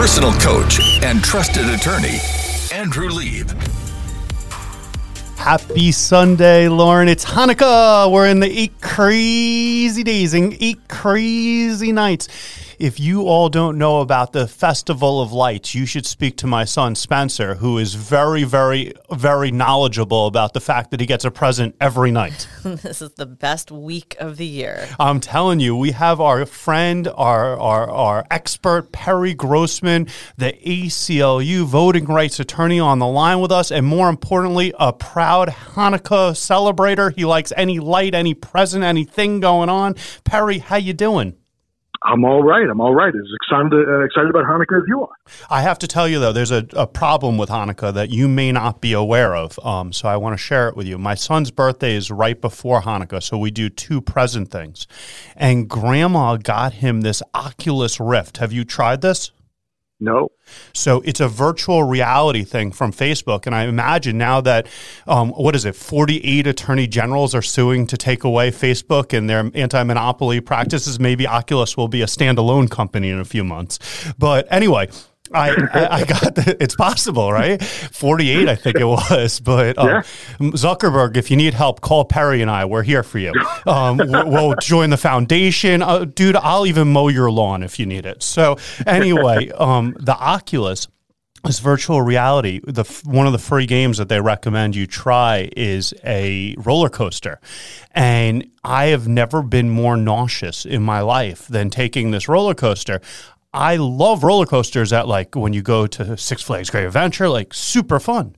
personal coach and trusted attorney, Andrew Lieb. Happy Sunday, Lauren. It's Hanukkah. We're in the eight crazy days and eight crazy nights. If you all don't know about the Festival of Lights, you should speak to my son Spencer, who is very, very, very knowledgeable about the fact that he gets a present every night. this is the best week of the year. I'm telling you, we have our friend, our, our, our expert, Perry Grossman, the ACLU voting rights attorney on the line with us, and more importantly, a proud Hanukkah celebrator. He likes any light, any present, anything going on. Perry, how you doing? I'm all right. I'm all right. As excited uh, excited about Hanukkah as you are. I have to tell you though, there's a, a problem with Hanukkah that you may not be aware of. Um, so I want to share it with you. My son's birthday is right before Hanukkah, so we do two present things. And Grandma got him this Oculus Rift. Have you tried this? No. So it's a virtual reality thing from Facebook. And I imagine now that, um, what is it, 48 attorney generals are suing to take away Facebook and their anti monopoly practices, maybe Oculus will be a standalone company in a few months. But anyway, I, I, got the, it's possible, right? 48, I think it was. But um, yeah. Zuckerberg, if you need help, call Perry and I. We're here for you. Um, we'll join the foundation. Uh, dude, I'll even mow your lawn if you need it. So, anyway, um, the Oculus is virtual reality the one of the free games that they recommend you try is a roller coaster and i have never been more nauseous in my life than taking this roller coaster I love roller coasters at like when you go to Six Flags Great Adventure, like super fun.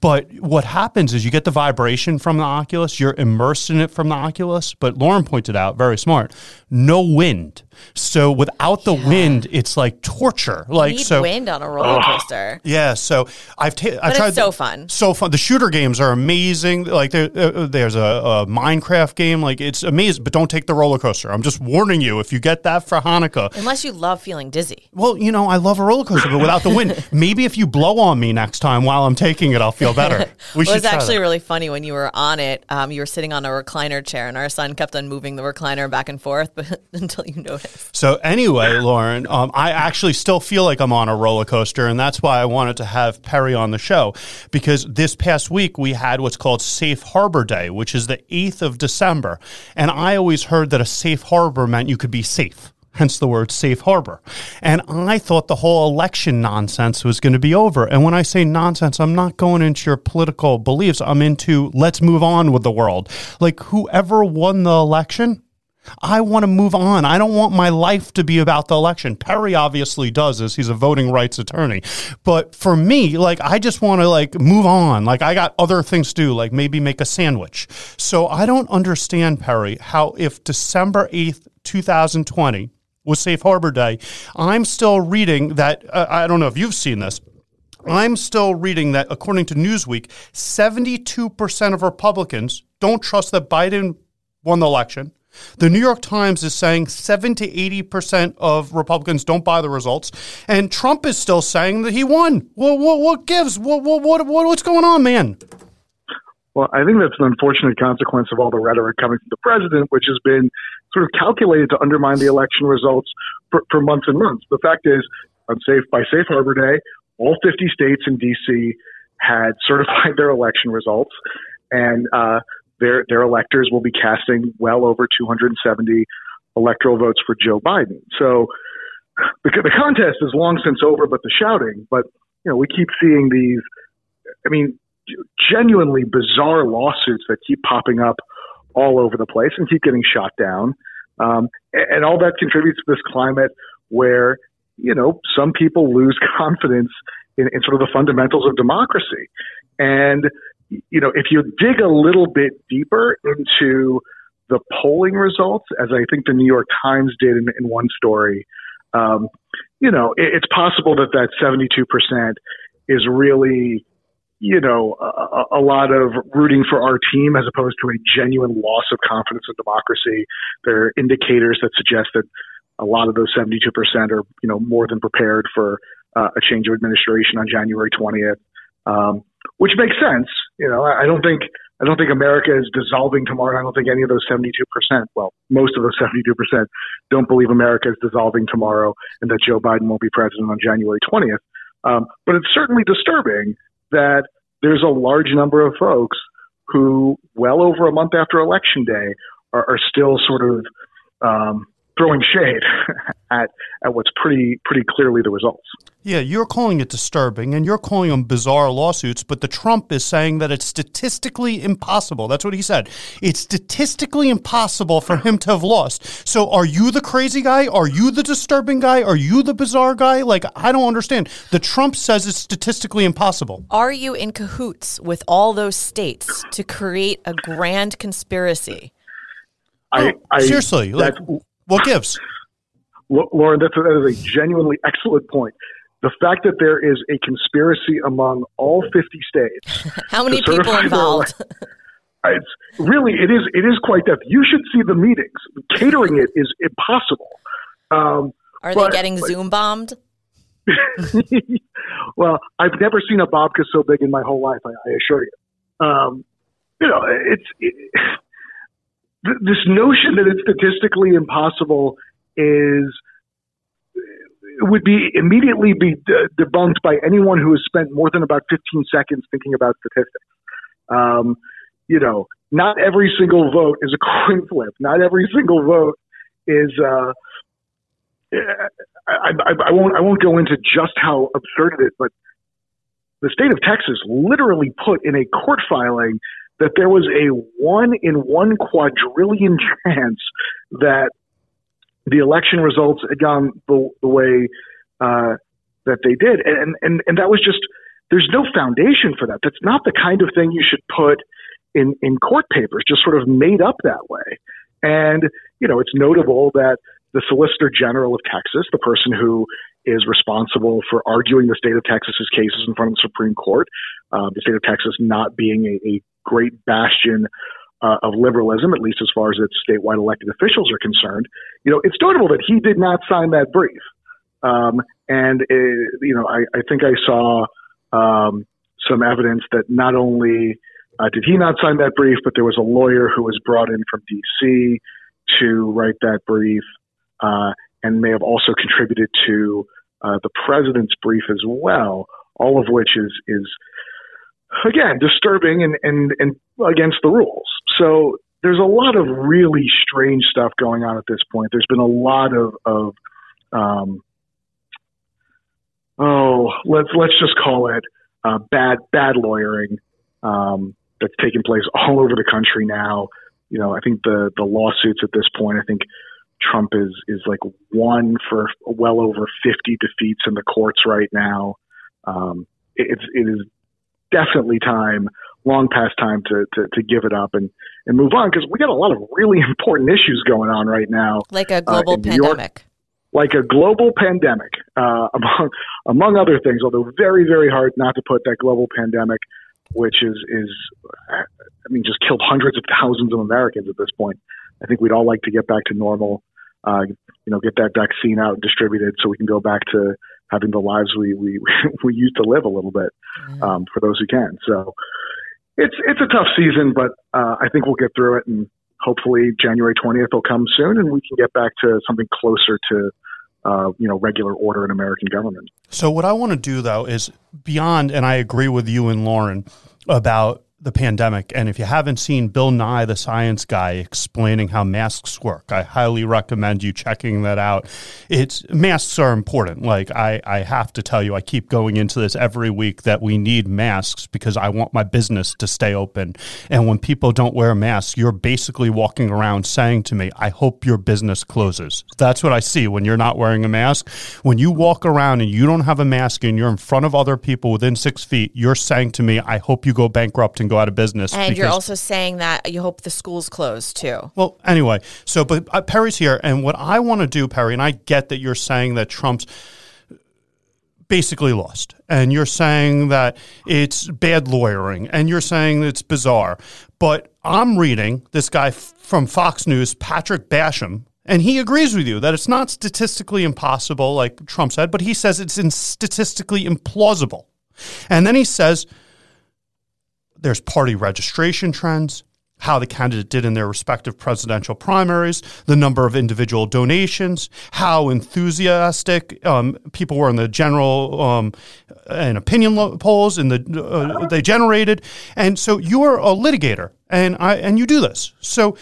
But what happens is you get the vibration from the Oculus, you're immersed in it from the Oculus. But Lauren pointed out, very smart, no wind. So without the yeah. wind, it's like torture. Like need so, wind on a roller coaster. Yeah, so I've ta- I've tried. so fun. So fun. The shooter games are amazing. Like there, uh, there's a, a, Minecraft game. Like it's amazing. But don't take the roller coaster. I'm just warning you. If you get that for Hanukkah, unless you love feeling dizzy. Well, you know I love a roller coaster, but without the wind. Maybe if you blow on me next time while I'm taking it, I'll feel better. We well, it was actually that. really funny when you were on it. Um, you were sitting on a recliner chair, and our son kept on moving the recliner back and forth, but until you noticed. So anyway, Lauren, um, I actually still feel like I'm on a roller coaster, and that's why I wanted to have Perry on the show because this past week we had what's called Safe Harbor Day, which is the 8th of December, and I always heard that a safe harbor meant you could be safe hence the word safe harbor. And I thought the whole election nonsense was going to be over. And when I say nonsense, I'm not going into your political beliefs. I'm into let's move on with the world. Like whoever won the election, I want to move on. I don't want my life to be about the election. Perry obviously does as he's a voting rights attorney. But for me, like I just want to like move on. Like I got other things to do, like maybe make a sandwich. So I don't understand Perry how if December 8th, 2020 was Safe Harbor Day. I'm still reading that. Uh, I don't know if you've seen this. I'm still reading that, according to Newsweek, 72% of Republicans don't trust that Biden won the election. The New York Times is saying 70 to 80% of Republicans don't buy the results. And Trump is still saying that he won. Well, what, what gives? What, what, what, what's going on, man? Well, I think that's an unfortunate consequence of all the rhetoric coming from the president, which has been sort of calculated to undermine the election results for, for months and months. The fact is, on safe by Safe Harbor Day, all 50 states and D.C. had certified their election results, and uh, their their electors will be casting well over 270 electoral votes for Joe Biden. So the, the contest is long since over, but the shouting. But you know, we keep seeing these. I mean, genuinely bizarre lawsuits that keep popping up all over the place and keep getting shot down. Um, and all that contributes to this climate where, you know, some people lose confidence in, in sort of the fundamentals of democracy. And, you know, if you dig a little bit deeper into the polling results, as I think the New York Times did in, in one story, um, you know, it, it's possible that that 72% is really you know, a, a, lot of rooting for our team as opposed to a genuine loss of confidence in democracy. There are indicators that suggest that a lot of those 72% are, you know, more than prepared for uh, a change of administration on January 20th, um, which makes sense. You know, I don't think I don't think America is dissolving tomorrow. I don't think any of those 72%, well, most of those 72% don't believe America is dissolving tomorrow and that Joe Biden won't be president on January 20th. Um, but it's certainly disturbing that there's a large number of folks who, well over a month after Election Day, are, are still sort of um, throwing shade at at what's pretty pretty clearly the results. Yeah, you're calling it disturbing and you're calling them bizarre lawsuits, but the Trump is saying that it's statistically impossible. That's what he said. It's statistically impossible for him to have lost. So are you the crazy guy? Are you the disturbing guy? Are you the bizarre guy? Like I don't understand. The Trump says it's statistically impossible. Are you in cahoots with all those states to create a grand conspiracy? I, I seriously, like, that's- what gives? Lauren, that's a, that is a genuinely excellent point. The fact that there is a conspiracy among all 50 states. How many people their involved? It's really, it is, it is quite that. You should see the meetings. Catering it is impossible. Um, Are but- they getting but- Zoom bombed? well, I've never seen a babka so big in my whole life. I, I assure you. Um, you know, it's it, th- this notion that it's statistically impossible is would be immediately be de- debunked by anyone who has spent more than about 15 seconds thinking about statistics. Um, you know, not every single vote is a coin flip. Not every single vote is. Uh, I, I, I won't. I won't go into just how absurd it is, but the state of Texas literally put in a court filing that there was a one in one quadrillion chance that the election results had gone the, the way uh, that they did, and, and and that was just there's no foundation for that. That's not the kind of thing you should put in in court papers, just sort of made up that way. And you know, it's notable that the Solicitor General of Texas, the person who is responsible for arguing the state of Texas's cases in front of the Supreme Court, uh, the state of Texas not being a, a great bastion uh, of liberalism, at least as far as its statewide elected officials are concerned. You know, it's notable that he did not sign that brief. Um, and, uh, you know, I, I think I saw um, some evidence that not only uh, did he not sign that brief, but there was a lawyer who was brought in from D.C. to write that brief uh, and may have also contributed to uh, the president's brief as well, all of which is, is again, disturbing and, and, and against the rules. So there's a lot of really strange stuff going on at this point. There's been a lot of, of um, oh, let's let's just call it uh, bad bad lawyering um, that's taking place all over the country now. You know, I think the the lawsuits at this point, I think Trump is is like one for well over 50 defeats in the courts right now. Um, it, it is definitely time, long past time to to, to give it up and and move on because we got a lot of really important issues going on right now Like a global in New York- pandemic. like a global pandemic, uh, among among other things. Although very very hard not to put that global pandemic, which is is I mean just killed hundreds of thousands of Americans at this point. I think we'd all like to get back to normal. Uh, you know, get that vaccine out and distributed so we can go back to having the lives we we we used to live a little bit um, for those who can. So it's it's a tough season, but uh, I think we'll get through it and hopefully January 20th will come soon and we can get back to something closer to, uh, you know, regular order in American government. So what I want to do though is beyond, and I agree with you and Lauren about the pandemic. And if you haven't seen Bill Nye, the science guy, explaining how masks work, I highly recommend you checking that out. It's masks are important. Like I, I have to tell you, I keep going into this every week that we need masks because I want my business to stay open. And when people don't wear masks, you're basically walking around saying to me, I hope your business closes. That's what I see when you're not wearing a mask. When you walk around and you don't have a mask and you're in front of other people within six feet, you're saying to me, I hope you go bankrupt and go out of business. And you're also saying that you hope the schools close too. well, anyway, so but uh, Perry's here, and what I want to do, Perry, and I get that you're saying that Trump's basically lost, and you're saying that it's bad lawyering, and you're saying it's bizarre, but I'm reading this guy f- from Fox News, Patrick Basham. And he agrees with you that it's not statistically impossible, like Trump said, but he says it's in statistically implausible. And then he says there's party registration trends, how the candidate did in their respective presidential primaries, the number of individual donations, how enthusiastic um, people were in the general um, and opinion lo- polls in the uh, they generated, and so you're a litigator, and I and you do this. So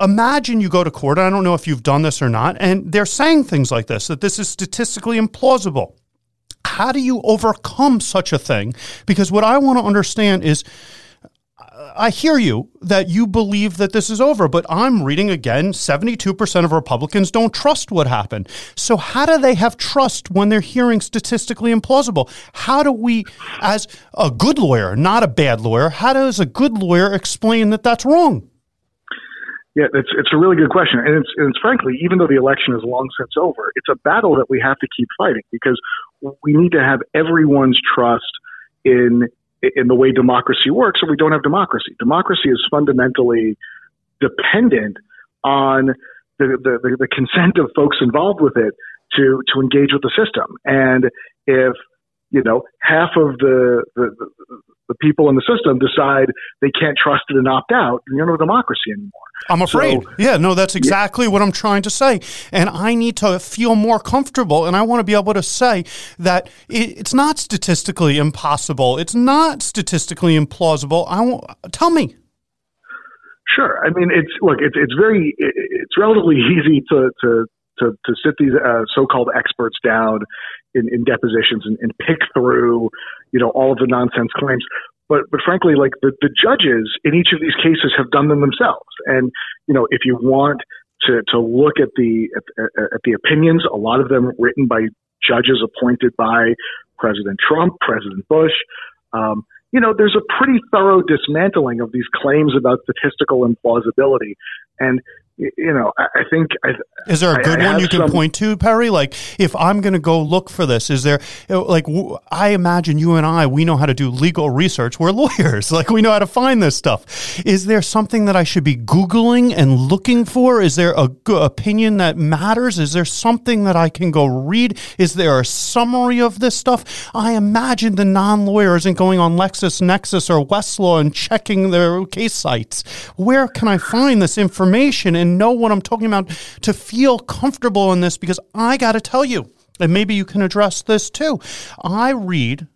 imagine you go to court. I don't know if you've done this or not, and they're saying things like this that this is statistically implausible. How do you overcome such a thing? Because what I want to understand is I hear you that you believe that this is over, but I'm reading again 72% of Republicans don't trust what happened. So, how do they have trust when they're hearing statistically implausible? How do we, as a good lawyer, not a bad lawyer, how does a good lawyer explain that that's wrong? Yeah, it's it's a really good question, and it's and it's frankly, even though the election is long since over, it's a battle that we have to keep fighting because we need to have everyone's trust in in the way democracy works, or we don't have democracy. Democracy is fundamentally dependent on the, the, the consent of folks involved with it to to engage with the system. And if you know half of the, the the people in the system decide they can't trust it and opt out, and you're not have democracy anymore. I'm afraid. So, yeah, no, that's exactly yeah. what I'm trying to say. And I need to feel more comfortable, and I want to be able to say that it, it's not statistically impossible. It's not statistically implausible. I won't, tell me. Sure. I mean, it's look, it's it's very, it's relatively easy to to to, to sit these uh, so-called experts down in, in depositions and, and pick through, you know, all of the nonsense claims. But but frankly, like the, the judges in each of these cases have done them themselves. And you know, if you want to to look at the at, at the opinions, a lot of them written by judges appointed by President Trump, President Bush. Um, you know, there's a pretty thorough dismantling of these claims about statistical implausibility. And you know, I think. I, is there a good I, I one you can some, point to, Perry? Like, if I'm going to go look for this, is there, like, I imagine you and I, we know how to do legal research. We're lawyers. Like, we know how to find this stuff. Is there something that I should be Googling and looking for? Is there a good opinion that matters? Is there something that I can go read? Is there a summary of this stuff? I imagine the non lawyer isn't going on LexisNexis or Westlaw and checking their case cites. Where can I find this information? And know what I'm talking about to feel comfortable in this because I got to tell you, and maybe you can address this too. I read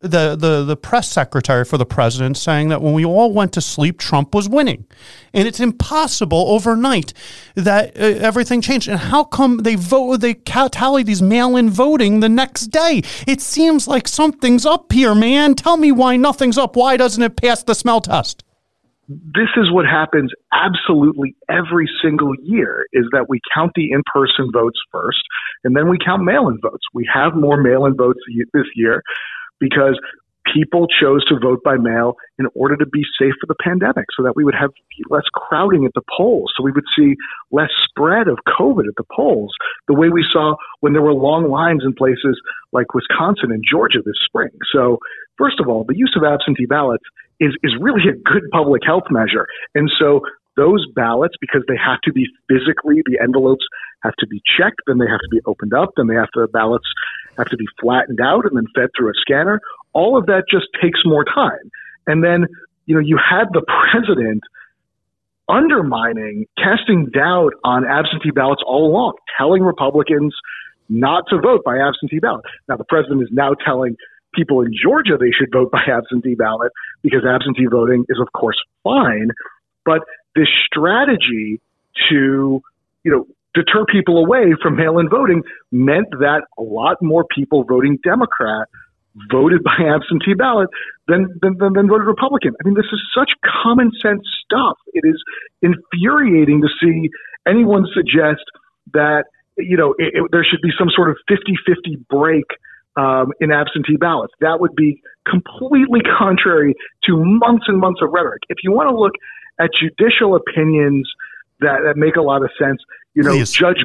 the, the, the press secretary for the president saying that when we all went to sleep, Trump was winning. And it's impossible overnight that uh, everything changed. And how come they vote, they tally these mail in voting the next day? It seems like something's up here, man. Tell me why nothing's up. Why doesn't it pass the smell test? This is what happens absolutely every single year is that we count the in-person votes first and then we count mail-in votes. We have more mail-in votes this year because people chose to vote by mail in order to be safe for the pandemic so that we would have less crowding at the polls so we would see less spread of covid at the polls the way we saw when there were long lines in places like Wisconsin and Georgia this spring so first of all the use of absentee ballots is, is really a good public health measure. And so those ballots, because they have to be physically, the envelopes have to be checked, then they have to be opened up, then they have to, the ballots have to be flattened out and then fed through a scanner. All of that just takes more time. And then, you know, you had the president undermining, casting doubt on absentee ballots all along, telling Republicans not to vote by absentee ballot. Now, the president is now telling people in Georgia they should vote by absentee ballot because absentee voting is of course fine, but this strategy to you know deter people away from mail-in voting meant that a lot more people voting Democrat voted by absentee ballot than, than, than, than, voted Republican. I mean, this is such common sense stuff. It is infuriating to see anyone suggest that, you know, it, it, there should be some sort of 50-50 break um, in absentee ballots. That would be completely contrary to months and months of rhetoric. If you want to look at judicial opinions that, that make a lot of sense, you know, Please. Judge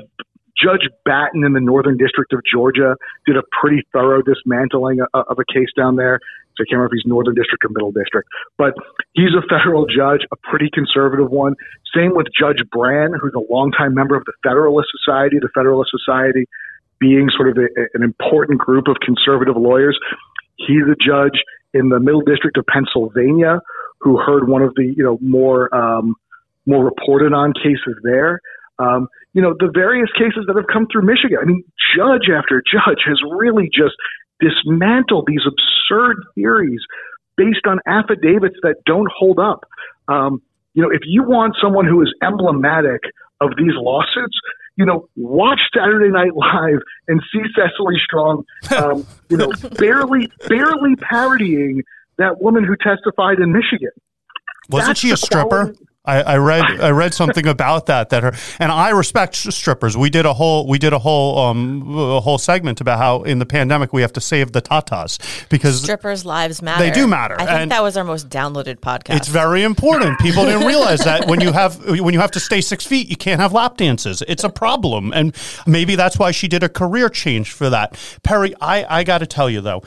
Judge Batten in the Northern District of Georgia did a pretty thorough dismantling of, of a case down there. So I can't remember if he's Northern District or Middle District, but he's a federal judge, a pretty conservative one. Same with Judge Brann, who's a longtime member of the Federalist Society. The Federalist Society being sort of a, an important group of conservative lawyers. he's a judge in the Middle District of Pennsylvania who heard one of the you know more um, more reported on cases there. Um, you know the various cases that have come through Michigan. I mean, judge after judge has really just dismantled these absurd theories based on affidavits that don't hold up. Um, you know, if you want someone who is emblematic of these lawsuits, you know, watch Saturday Night Live and see Cecily Strong, um, you know, barely, barely parodying that woman who testified in Michigan. Wasn't That's she a stripper? Quality. I, I, read I read something about that that her and I respect strippers. We did a whole we did a whole um a whole segment about how in the pandemic we have to save the tatas because strippers' lives matter. They do matter. I think and that was our most downloaded podcast. It's very important. People didn't realize that when you have when you have to stay six feet, you can't have lap dances. It's a problem, and maybe that's why she did a career change for that. Perry, I I got to tell you though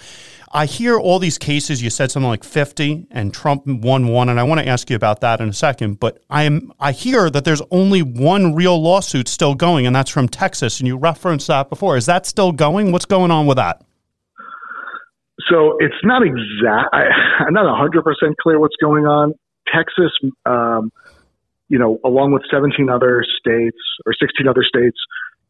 I hear all these cases. You said something like 50 and Trump won one, and I want to ask you about that in a second. But I am I hear that there's only one real lawsuit still going, and that's from Texas. And you referenced that before. Is that still going? What's going on with that? So it's not exact. I, am not 100 percent clear what's going on. Texas, um, you know, along with 17 other states or 16 other states,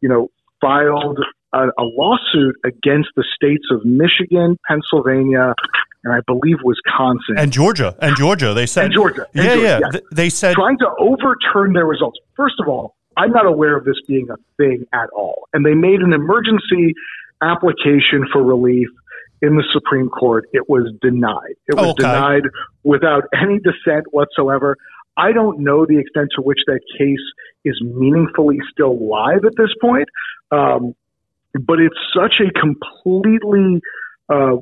you know, filed a, a lawsuit against the states of Michigan, Pennsylvania, and I believe Wisconsin and Georgia and Georgia. They said and Georgia. And yeah, Georgia, yeah. They said trying to overturn their results. First of all, I'm not aware of this being a thing at all, and they made an emergency application for relief in the Supreme Court. It was denied. It was okay. denied without any dissent whatsoever. I don't know the extent to which that case is meaningfully still live at this point. Um, but it's such a completely uh,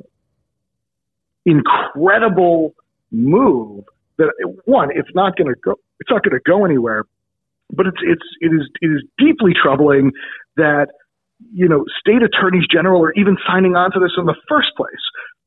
incredible move that one, it's not going to go. It's not going to go anywhere. But it's it's it is it is deeply troubling that you know state attorneys general are even signing on to this in the first place.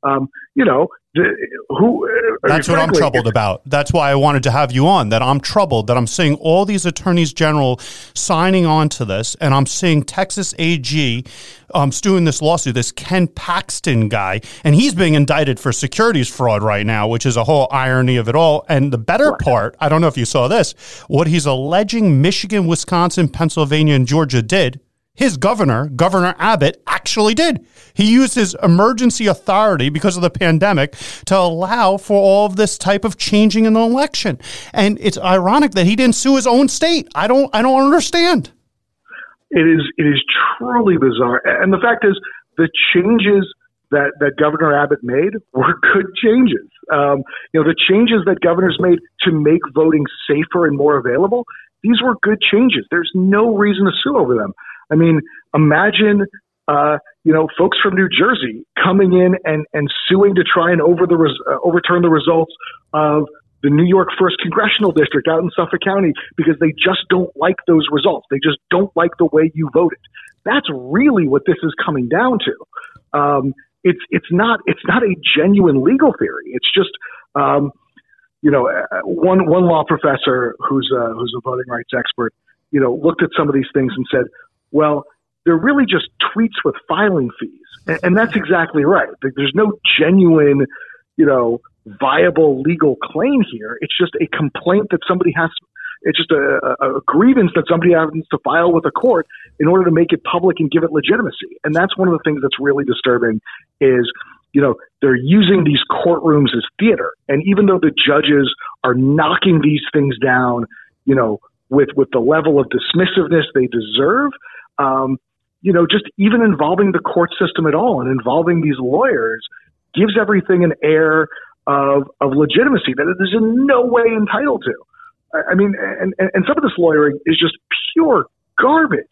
Um, you know, who? Uh, That's what I'm troubled about. That's why I wanted to have you on. That I'm troubled. That I'm seeing all these attorneys general signing on to this, and I'm seeing Texas AG um, doing this lawsuit. This Ken Paxton guy, and he's being indicted for securities fraud right now, which is a whole irony of it all. And the better right. part, I don't know if you saw this, what he's alleging Michigan, Wisconsin, Pennsylvania, and Georgia did his governor, Governor Abbott, actually did. He used his emergency authority because of the pandemic to allow for all of this type of changing in the election. And it's ironic that he didn't sue his own state. I don't I don't understand. It is it is truly bizarre. And the fact is the changes that, that Governor Abbott made were good changes. Um, you know, the changes that governors made to make voting safer and more available, these were good changes. There's no reason to sue over them. I mean, imagine, uh, you know, folks from New Jersey coming in and, and suing to try and over the res- uh, overturn the results of the New York First Congressional District out in Suffolk County because they just don't like those results. They just don't like the way you voted. That's really what this is coming down to. Um, it's it's not it's not a genuine legal theory. It's just um, you know uh, one one law professor who's a, who's a voting rights expert you know looked at some of these things and said well, they're really just tweets with filing fees. And, that's exactly right. There's no genuine, you know, viable legal claim here. It's just a complaint that somebody has. It's just a, a, a grievance that somebody has to file with a court in order to make it public and give it legitimacy. And that's one of the things that's really disturbing is, you know, they're using these courtrooms as theater. And even though the judges are knocking these things down, you know, with, with the level of dismissiveness they deserve, um, you know, just even involving the court system at all and involving these lawyers gives everything an air of, of legitimacy that it is in no way entitled to. I mean, and, and some of this lawyering is just pure garbage.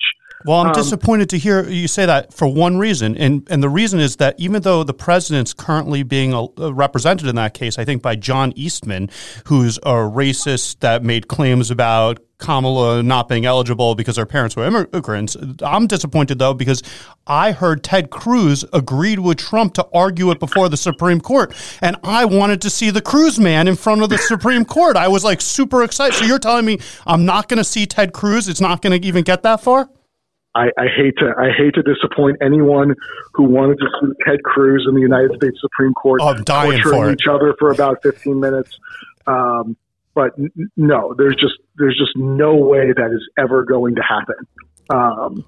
Well, I'm um, disappointed to hear you say that for one reason, and and the reason is that even though the president's currently being a, a represented in that case, I think by John Eastman, who's a racist that made claims about Kamala not being eligible because her parents were immigrants. I'm disappointed though because I heard Ted Cruz agreed with Trump to argue it before the Supreme Court, and I wanted to see the Cruz man in front of the Supreme Court. I was like super excited. So you're telling me I'm not going to see Ted Cruz? It's not going to even get that far? I, I hate to I hate to disappoint anyone who wanted to see Ted Cruz in the United States Supreme Court Oh, dying torturing for each other for about 15 minutes. Um, but n- no, there's just there's just no way that is ever going to happen. Um,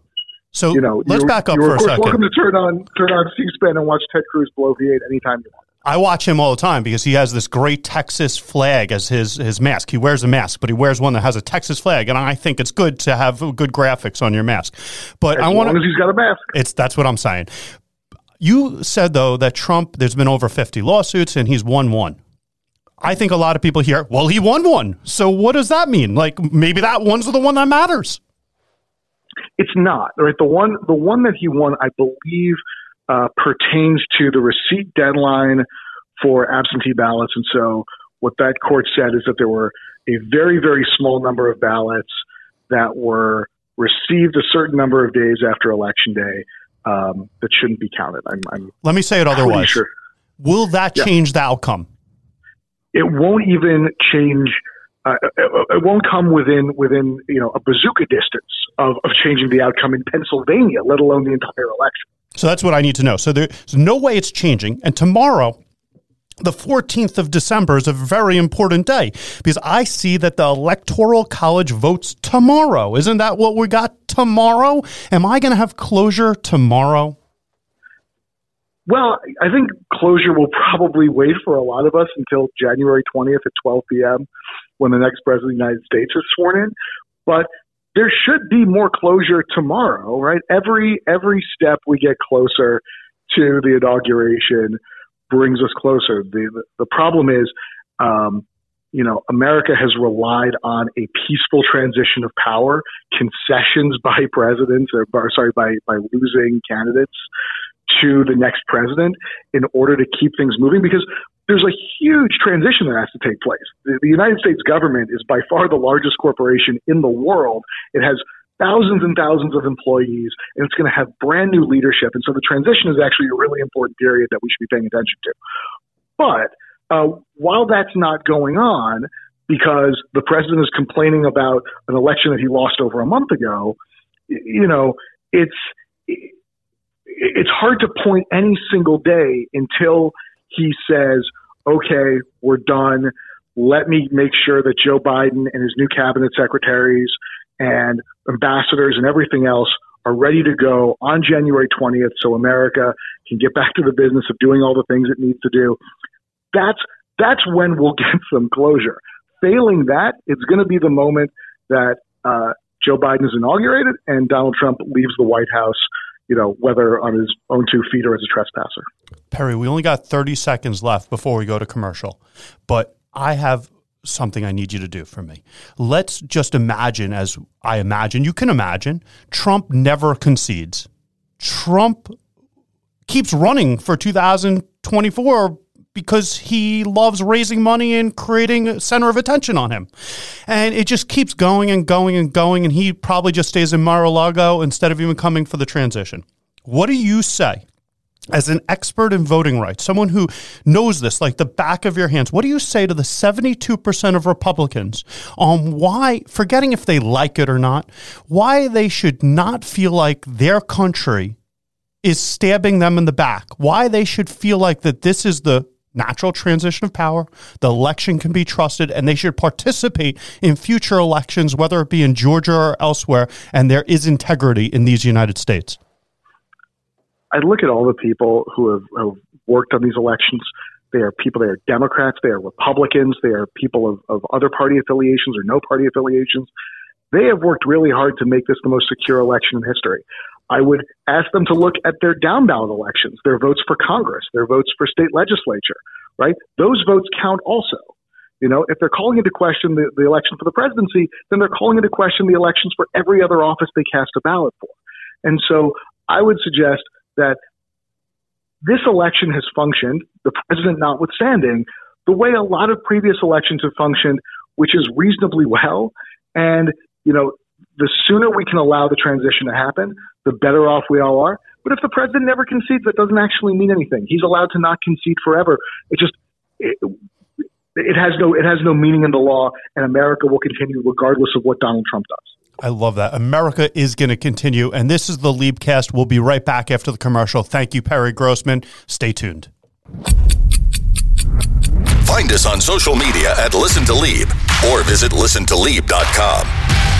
So you know, let's back up you're, for a second. Welcome to turn on turn on C-SPAN and watch Ted Cruz blow V8 anytime you want. I watch him all the time because he has this great Texas flag as his his mask. He wears a mask, but he wears one that has a Texas flag, and I think it's good to have good graphics on your mask. But As I long want as he's got a mask. It's that's what I'm saying. You said though that Trump, there's been over 50 lawsuits, and he's won one. I think a lot of people here, well, he won one. So what does that mean? Like maybe that one's the one that matters. It's not right. The one the one that he won, I believe, uh, pertains to the receipt deadline for absentee ballots, and so what that court said is that there were a very very small number of ballots that were received a certain number of days after election day um, that shouldn't be counted. I'm, I'm Let me say it otherwise. sure Will that Yeah. change the outcome? it won't even change. Uh, it, it won't come within within you know a bazooka distance of, of changing the outcome in Pennsylvania, let alone the entire election. So that's what I need to know. So there's no way it's changing. And tomorrow, the 14th of December is a very important day because I see that the Electoral College votes tomorrow. Isn't that what we got tomorrow? Am I going to have closure tomorrow? Well, I think closure will probably wait for a lot of us until January 20th at 12 p.m. when the next president of the United States is sworn in. But there should be more closure tomorrow, right? Every every step we get closer to the inauguration brings us closer. The the problem is, um, you know, America has relied on a peaceful transition of power, concessions by presidents, or, or sorry, by by losing candidates to the next president in order to keep things moving because there's a huge transition that has to take place. The, the United States government is by far the largest corporation in the world. It has thousands and thousands of employees and it's going to have brand new leadership. And so the transition is actually a really important period that we should be paying attention to. But uh, while that's not going on, because the president is complaining about an election that he lost over a month ago, you know, it's it's hard to point any single day until he says, okay, we're done. Let me make sure that Joe Biden and his new cabinet secretaries and ambassadors and everything else are ready to go on January 20th so America can get back to the business of doing all the things it needs to do. That's, that's when we'll get some closure. Failing that, it's going to be the moment that uh, Joe Biden is inaugurated and Donald Trump leaves the White House you know, whether on his own two feet or as a trespasser. Perry, we only got 30 seconds left before we go to commercial, but I have something I need you to do for me. Let's just imagine, as I imagine, you can imagine, Trump never concedes. Trump keeps running for 2024 because he loves raising money and creating a center of attention on him. And it just keeps going and going and going. And he probably just stays in Mar a Lago instead of even coming for the transition. What do you say? As an expert in voting rights, someone who knows this like the back of your hands, what do you say to the 72% of Republicans on why, forgetting if they like it or not, why they should not feel like their country is stabbing them in the back? Why they should feel like that this is the natural transition of power, the election can be trusted, and they should participate in future elections, whether it be in Georgia or elsewhere, and there is integrity in these United States. I look at all the people who have, have worked on these elections. They are people, they are Democrats, they are Republicans, they are people of, of other party affiliations or no party affiliations. They have worked really hard to make this the most secure election in history. I would ask them to look at their down ballot elections, their votes for Congress, their votes for state legislature, right? Those votes count also. You know, if they're calling into question the, the election for the presidency, then they're calling into question the elections for every other office they cast a ballot for. And so I would suggest that this election has functioned, the president notwithstanding, the way a lot of previous elections have functioned, which is reasonably well. And, you know, the sooner we can allow the transition to happen, the better off we all are. But if the president never concedes, that doesn't actually mean anything. He's allowed to not concede forever. It just, it, it has no, it has no meaning in the law, and America will continue regardless of what Donald Trump does. I love that. America is going to continue. And this is the Liebcast. We'll be right back after the commercial. Thank you, Perry Grossman. Stay tuned. Find us on social media at Listen to Lieb or visit listentolieb.com.